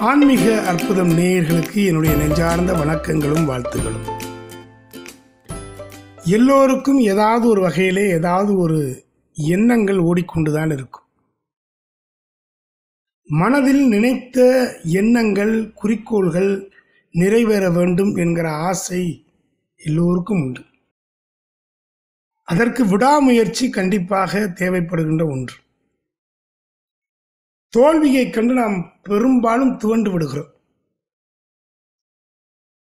ஆன்மீக அற்புதம் நேயர்களுக்கு என்னுடைய நெஞ்சார்ந்த வணக்கங்களும் வாழ்த்துகளும். எல்லோருக்கும் ஏதாவது ஒரு வகையிலே ஏதாவது ஒரு எண்ணங்கள் ஓடிக்கொண்டுதான் இருக்கும். மனதில் நினைத்த எண்ணங்கள் குறிக்கோள்கள் நிறைவேற வேண்டும் என்கிற ஆசை எல்லோருக்கும் உண்டு. அதற்கு விடாமுயற்சி கண்டிப்பாக தேவைப்படுகின்ற ஒன்று. தோல்வியை கண்டு நாம் பெரும்பாலும் துவண்டு விடுகிறோம்.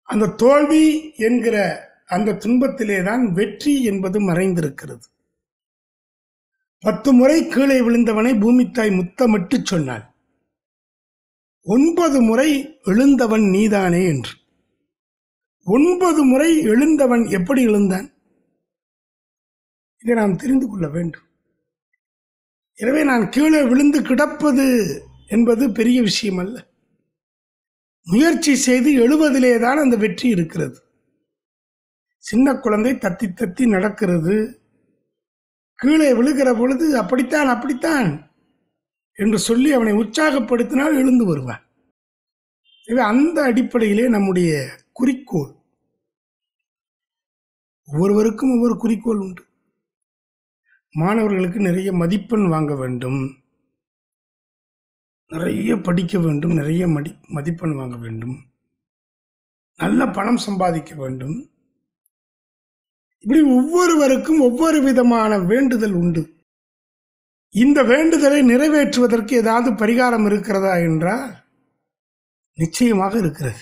அந்த தோல்வி என்கிற அந்த துன்பத்திலே தான் வெற்றி என்பது மறைந்திருக்கிறது. பத்து முறை கீழே விழுந்தவனை பூமித்தாய் முத்தமிட்டு சொன்னாள் ஒன்பது முறை எழுந்தவன் நீதானே என்று. ஒன்பது முறை எழுந்தவன் எப்படி எழுந்தான்? இதை நாம் தெரிந்து கொள்ள வேண்டும். எனவே நான் கீழே விழுந்து கிடப்பது என்பது பெரிய விஷயம் அல்ல முயற்சி செய்து எழுவதிலே தான் அந்த வெற்றி இருக்கிறது. சின்ன குழந்தை தத்தி தத்தி நடக்கிறது. கீழே விழுகிற பொழுது அப்படித்தான் அப்படித்தான் என்று சொல்லி அவனை உற்சாகப்படுத்தினால் எழுந்து வருவான். எனவே அந்த அடிப்படையிலே நம்முடைய குறிக்கோள். ஒவ்வொருவருக்கும் ஒவ்வொரு குறிக்கோள் உண்டு. மாணவர்களுக்கு நிறைய மதிப்பெண் வாங்க வேண்டும். நிறைய படிக்க வேண்டும். நிறைய மடி மதிப்பெண் வாங்க வேண்டும். நல்ல பணம் சம்பாதிக்க வேண்டும். இப்படி ஒவ்வொருவருக்கும் ஒவ்வொரு விதமான வேண்டுதல் உண்டு. இந்த வேண்டுதலை நிறைவேற்றுவதற்கு ஏதாவது பரிகாரம் இருக்கிறதா என்றால் நிச்சயமாக இருக்கிறது.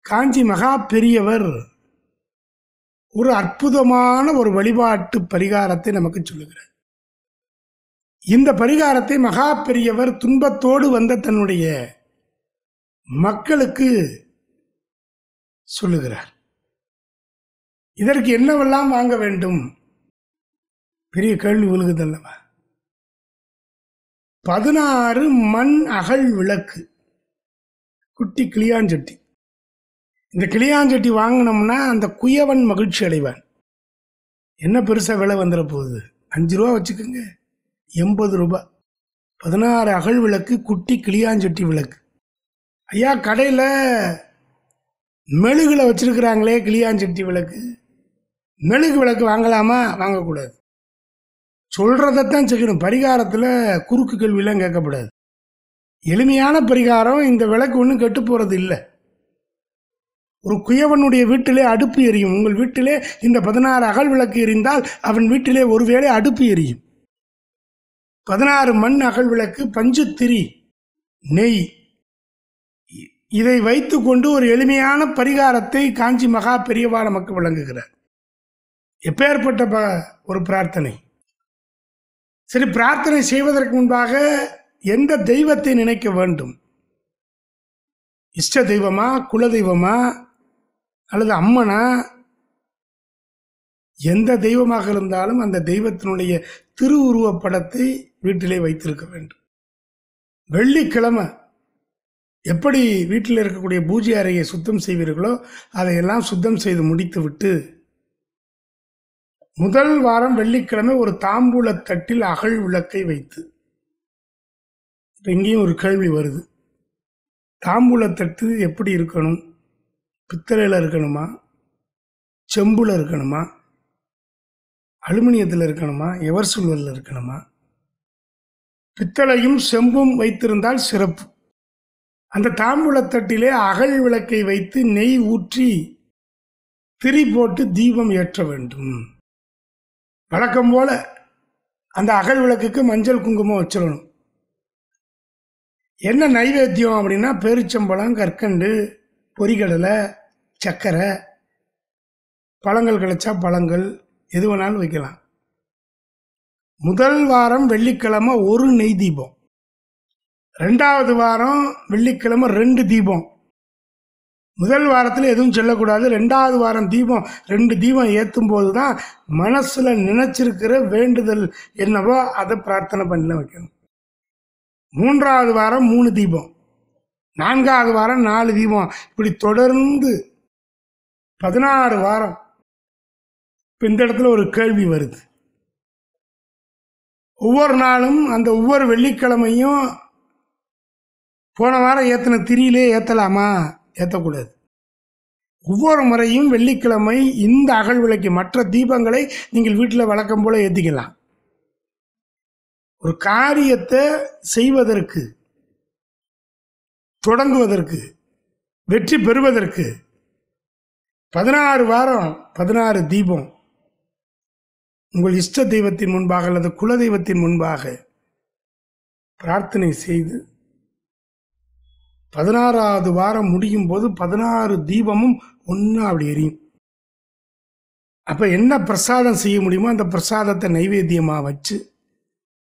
காஞ்சி மகா பெரியவர் ஒரு அற்புதமான ஒரு வழிபாட்டு பரிகாரத்தை நமக்கு சொல்லுகிறார். இந்த பரிகாரத்தை மகா பெரியவர் துன்பத்தோடு வந்த தன்னுடைய மக்களுக்கு சொல்லுகிறார். இதற்கு என்னவெல்லாம் வாங்க வேண்டும்? பெரிய கேள்வி விழுகுதல்லவா பதினாறு மண் அகல் விளக்கு. குட்டி கிளியாஞ்சட்டி. இந்த கிளியாஞ்சட்டி வாங்கினோம்னா அந்த குயவன் மகிழ்ச்சி அடைவான். என்ன பெருசாக விலை வந்துட போகுது? அஞ்சு ரூபா வச்சுக்கோங்க. எண்பது ரூபா. பதினாறு அகல் விளக்கு குட்டி கிளியாஞ்சட்டி விளக்கு. ஐயா கடையில் மெழுகில் வச்சுருக்குறாங்களே கிளியாஞ்சட்டி விளக்கு. மெழுகு விளக்கு வாங்கலாமா? வாங்கக்கூடாது. சொல்கிறதத்தான் செய்யணும். பரிகாரத்தில் குறுக்கு கேள்வியெல்லாம் கேட்கக்கூடாது எளிமையான பரிகாரம் இந்த விளக்கு ஒன்றும் கெட்டு போகிறது இல்லை. ஒரு குயவனுடைய வீட்டிலே அடுப்பு எரியும். உங்கள் வீட்டிலே இந்த பதினாறு அகல் விளக்கு எரிந்தால் அவன் வீட்டிலே ஒருவேளை அடுப்பு எரியும். பதினாறு மண் அகல் விளக்கு பஞ்சு திரி நெய். இதை இதை வைத்துக்கொண்டு ஒரு எளிமையான பரிகாரத்தை காஞ்சி மகா பெரியவா நமக்கு வழங்குகிறார். எப்பேற்பட்ட ப- ஒரு பிரார்த்தனை. சரி பிரார்த்தனை செய்வதற்கு முன்பாக எந்த தெய்வத்தை நினைக்க வேண்டும்? இஷ்ட தெய்வமா குல தெய்வமா அல்லது அம்மனா எந்த தெய்வமாக இருந்தாலும் அந்த தெய்வத்தினுடைய திருவுருவப் படத்தை வீட்டிலே வைத்திருக்க வேண்டும். வெள்ளிக்கிழமை எப்படி வீட்டில் இருக்கக்கூடிய பூஜை அறையை சுத்தம் செய்வீர்களோ அதையெல்லாம் சுத்தம் செய்து முடித்துவிட்டு முதல் வாரம் வெள்ளிக்கிழமை ஒரு தாம்பூலத் தட்டில் அகல் விளக்கை வைத்து. இப்ப இங்கேயும் ஒரு கேள்வி வருது. தாம்பூலத்தட்டு எப்படி இருக்கணும்? பித்தளையில் இருக்கணுமா? செம்புல இருக்கணுமா? அலுமினியத்தில் இருக்கணுமா? எவர் சில்வரில் இருக்கணுமா? பித்தளையும் செம்பும் வைத்திருந்தால் சிறப்பு. அந்த தாம்பூலத்தட்டிலே அகல் விளக்கை வைத்து நெய் ஊற்றி திரி போட்டு தீபம் ஏற்ற வேண்டும். வழக்கம் போல அந்த அகல் விளக்குக்கு மஞ்சள் குங்குமம் வச்சிடணும். என்ன நைவேத்தியம் அப்படின்னா பேரிச்சம்பழம் கற்கண்டு பொரிகடலை சர்க்கரை பழங்கள் கிடைச்சா பழங்கள் எது வேணாலும் வைக்கலாம். முதல் வாரம் வெள்ளிக்கிழமை ஒரு நெய் தீபம். ரெண்டாவது வாரம் வெள்ளிக்கிழமை ரெண்டு தீபம். முதல் வாரத்தில் எதுவும் சொல்லக்கூடாது. ரெண்டாவது வாரம் தீபம் ரெண்டு தீபம் ஏற்றும் போது தான் மனசில் நினச்சிருக்கிற வேண்டுதல் என்னவோ அதை பிரார்த்தனை பண்ணி வைக்கணும். மூன்றாவது வாரம் மூணு தீபம். நான்காவது வாரம் நாலு தீபம். இப்படி தொடர்ந்து பதினாறு வாரம் இப்போ இந்த இடத்துல ஒரு கேள்வி வருது. ஒவ்வொரு நாளும் அந்த ஒவ்வொரு வெள்ளிக்கிழமையும் போன வாரம் ஏற்றின திரியிலே ஏற்றலாமா ஏற்றக்கூடாது ஒவ்வொரு முறையும் வெள்ளிக்கிழமை இந்த அகல் விளக்கு மற்ற தீபங்களை நீங்கள் வீட்டில் வழக்கம் போல் ஏற்றிக்கலாம் ஒரு காரியத்தை செய்வதற்கு தொடங்குவதற்கு வெற்றி பெறுவதற்கு. பதினாறு வாரம் பதினாறு தீபம். உங்கள் இஷ்ட தெய்வத்தின் முன்பாக அல்லது குல தெய்வத்தின் முன்பாக பிரார்த்தனை செய்து பதினாறாவது வாரம் முடியும் போது பதினாறு தீபமும் ஒன்றா அப்படி எரியும். அப்போ என்ன பிரசாதம் செய்ய முடியுமோ அந்த பிரசாதத்தை நைவேத்தியமாக வச்சு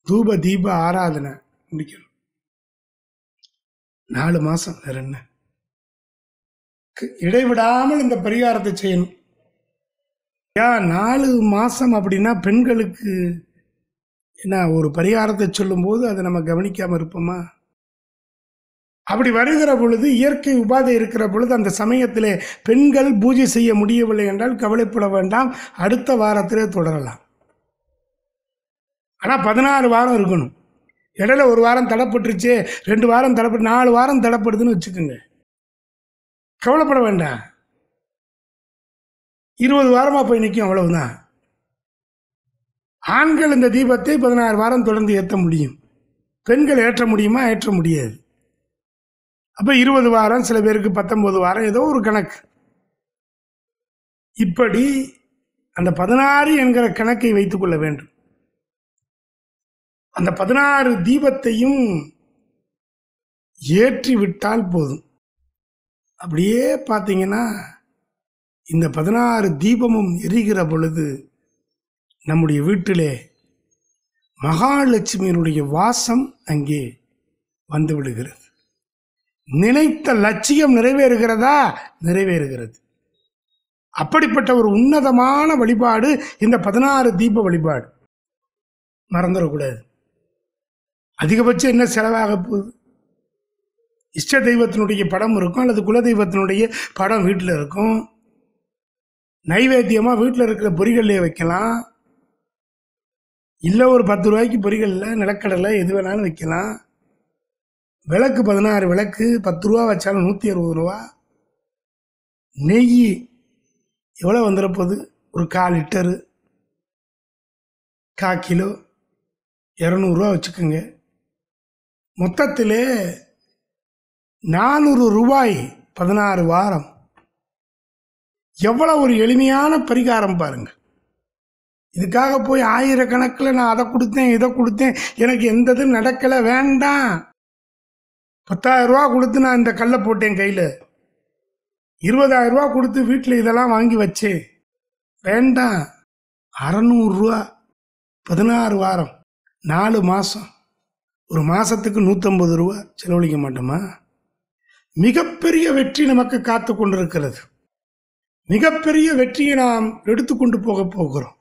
தூப தீப ஆராதனை முடிக்கணும். நாலு மாதம் வேற என்ன? க- இடைவிடாமல் இந்த பரிகாரத்தை செய்யணும். ஏன் நாலு மாதம் அப்படின்னா பெண்களுக்கு என்ன ஒரு பரிகாரத்தை சொல்லும்போது அதை நம்ம கவனிக்காமல் இருப்போமா? அப்படி வருகிற பொழுது இயற்கை உபாதை இருக்கிற பொழுது அந்த சமயத்திலே பெண்கள் பூஜை செய்ய முடியவில்லை என்றால் கவலைப்பட வேண்டாம். அடுத்த வாரத்திலே தொடரலாம். ஆனால் பதினாறு வாரம் இருக்கணும். இடையில ஒரு வாரம் தடைப்பட்டுருச்சு ரெண்டு வாரம் தடைப்பட்டு நாலு வாரம் தடைப்படுதுன்னு வச்சுக்கோங்க. கவலைப்பட வேண்டாம். இருபது வாரமாக போய் நிற்கும் அவ்வளவுதான். ஆண்கள் இந்த தீபத்தை பதினாறு வாரம் தொடர்ந்து ஏற்ற முடியும். பெண்கள் ஏற்ற முடியுமா ஏற்ற முடியாது. அப்போ இருபது வாரம் சில பேருக்கு பத்தொன்பது வாரம் ஏதோ ஒரு கணக்கு. இப்படி அந்த பதினாறு என்கிற கணக்கை வைத்துக்கொள்ள வேண்டும். அந்த பதினாறு தீபத்தையும் ஏற்றி விட்டால் போதும். அப்படியே பார்த்தீங்கன்னா இந்த பதினாறு தீபமும் எரிகிற பொழுது நம்முடைய வீட்டிலே மகாலட்சுமியினுடைய வாசம் அங்கே வந்து விடுகிறது. நினைத்த லட்சியம் நிறைவேறுகிறதா? நிறைவேறுகிறது. அப்படிப்பட்ட ஒரு உன்னதமான வழிபாடு இந்த பதினாறு தீப வழிபாடு. மறந்துடக்கூடாது. அதிகபட்சம் என்ன செலவாக போகுது? இஷ்ட தெய்வத்தினுடைய படம் இருக்கும் அல்லது குல தெய்வத்தினுடைய படம் வீட்டில் இருக்கும். நைவேத்தியமாக வீட்டில் இருக்கிற பொரிகள்லேயே வைக்கலாம். இல்லை ஒரு பத்து ரூபாய்க்கு பொறிகளில் நிலக்கடலை எது வேணாலும் வைக்கலாம். விளக்கு பதினாறு விளக்கு பத்து ரூபா வச்சாலும் நூற்றி அறுபது ரூபா. நெய் எவ்வளோ வந்துடப்போகுது ஒரு கால் லிட்டரு. கா கிலோ. இரநூறுவா வச்சுக்கோங்க. மொத்தத்திலே நானூறு ரூபாய் பதினாறு வாரம். எவ்வளோ ஒரு எளிமையான பரிகாரம் பாருங்க. இதுக்காக போய் ஆயிரக்கணக்கில் நான் அதை கொடுத்தேன் இதை கொடுத்தேன். எனக்கு எந்த இது நடக்கலை வேண்டாம். பத்தாயிரம் ரூபா கொடுத்து நான் இந்த கல்லை போட்டேன் கையில். இருபதாயிரம் ரூபா கொடுத்து வீட்டில் இதெல்லாம் வாங்கி வச்சேன். வேண்டாம். அறநூறுரூவா பதினாறு வாரம். நாலு மாதம் ஒரு மாதத்துக்கு நூற்றம்பது ரூபா செலவழிக்க மாட்டோமா? மிகப்பெரிய வெற்றி நமக்கு காத்து கொண்டிருக்கிறது. மிகப்பெரிய வெற்றியை நாம் எடுத்துக்கொண்டு போக போகிறோம்.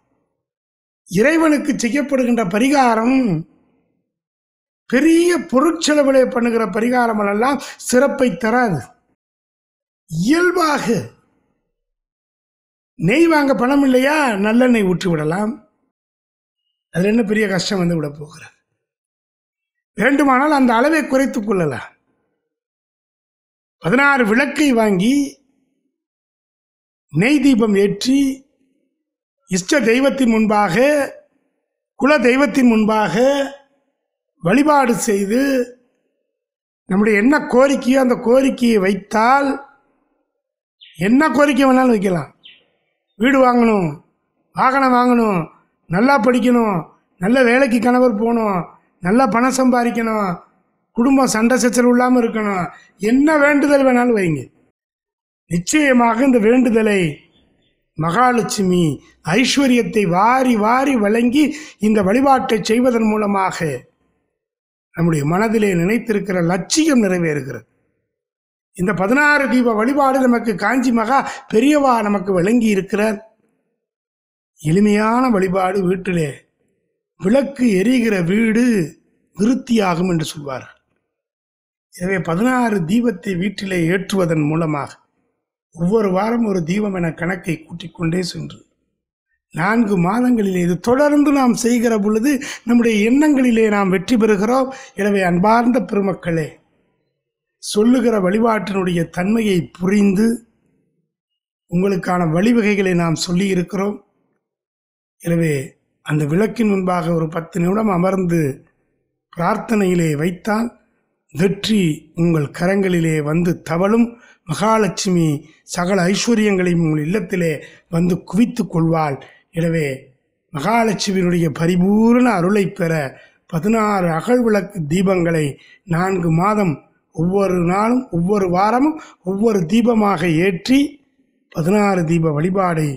இறைவனுக்கு செய்யப்படுகின்ற பரிகாரம் பெரிய பொருட்செலவிலே பண்ணுகிற பரிகாரம் எல்லாம் சிறப்பை தராது. இயல்பாக நெய் வாங்க பணம் இல்லையா? நல்லெண்ணெய் ஊற்றி விடலாம் அதில் என்ன பெரிய கஷ்டம் வந்து விட போகிறது? வேண்டுமானால் அந்த அளவை குறைத்து கொள்ளலாம். பதினாறு விளக்கை வாங்கி நெய் தீபம் ஏற்றி இஷ்ட தெய்வத்தின் முன்பாக குல தெய்வத்தின் முன்பாக வழிபாடு செய்து நம்முடைய என்ன கோரிக்கையோ அந்த கோரிக்கையை வைத்தால் என்ன கோரிக்கை வேணாலும் வைக்கலாம். வீடு வாங்கணும் வாகனம் வாங்கணும் நல்லா படிக்கணும் நல்ல வேலைக்கு கணவர் போகணும் நல்லா பணம் சம்பாதிக்கணும். குடும்பம் சண்டை சச்சல் இல்லாமல் இருக்கணும். என்ன வேண்டுதல் வேணாலும் வைங்க. நிச்சயமாக இந்த வேண்டுதலை மகாலட்சுமி ஐஸ்வர்யத்தை வாரி வாரி வழங்கி இந்த வழிபாட்டை செய்வதன் மூலமாக நம்முடைய மனதிலே நினைத்திருக்கிற லட்சியம் நிறைவேறுகிறது. இந்த பதினாறு தீப வழிபாடு நமக்கு காஞ்சி மகா பெரியவா நமக்கு விளங்கி இருக்கிறார் எளிமையான வழிபாடு வீட்டிலே விளக்கு எரிகிற வீடு விருத்தியாகும் என்று சொல்வார்கள். எனவே பதினாறு தீபத்தை வீட்டிலே ஏற்றுவதன் மூலமாக ஒவ்வொரு வாரம் ஒரு தீபம் என கணக்கை கூட்டிக்கொண்டே சென்று நான்கு மாதங்களிலே இது தொடர்ந்து நாம் செய்கிற பொழுது நம்முடைய எண்ணங்களிலே நாம் வெற்றி பெறுகிறோம். எனவே அன்பார்ந்த பெருமக்களே சொல்லுகிற வழிபாட்டினுடைய தன்மையை புரிந்து உங்களுக்கான வழிவகைகளை நாம் சொல்லி இருக்கிறோம் எனவே அந்த விளக்கின் முன்பாக ஒரு பத்து நிமிடம் அமர்ந்து பிரார்த்தனையிலே வைத்தால் வெற்றி உங்கள் கரங்களிலே வந்து தவழும். மகாலட்சுமி சகல ஐஸ்வர்யங்களையும் உங்கள் இல்லத்திலே வந்து குவித்து கொள்வாள். எனவே மகாலட்சுமியினுடைய பரிபூரண அருளை பெற பதினாறு அகழ்விளக்கு தீபங்களை நான்கு மாதம் ஒவ்வொரு நாளும் ஒவ்வொரு வாரமும் ஒவ்வொரு தீபமாக ஏற்றி பதினாறு தீப வழிபாடை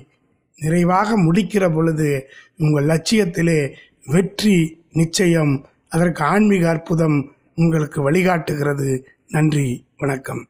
நிறைவாக முடிக்கிற பொழுது உங்கள் லட்சியத்திலே வெற்றி நிச்சயம் அதற்கு ஆன்மீக அற்புதம் உங்களுக்கு வழிகாட்டுகிறது. நன்றி வணக்கம்.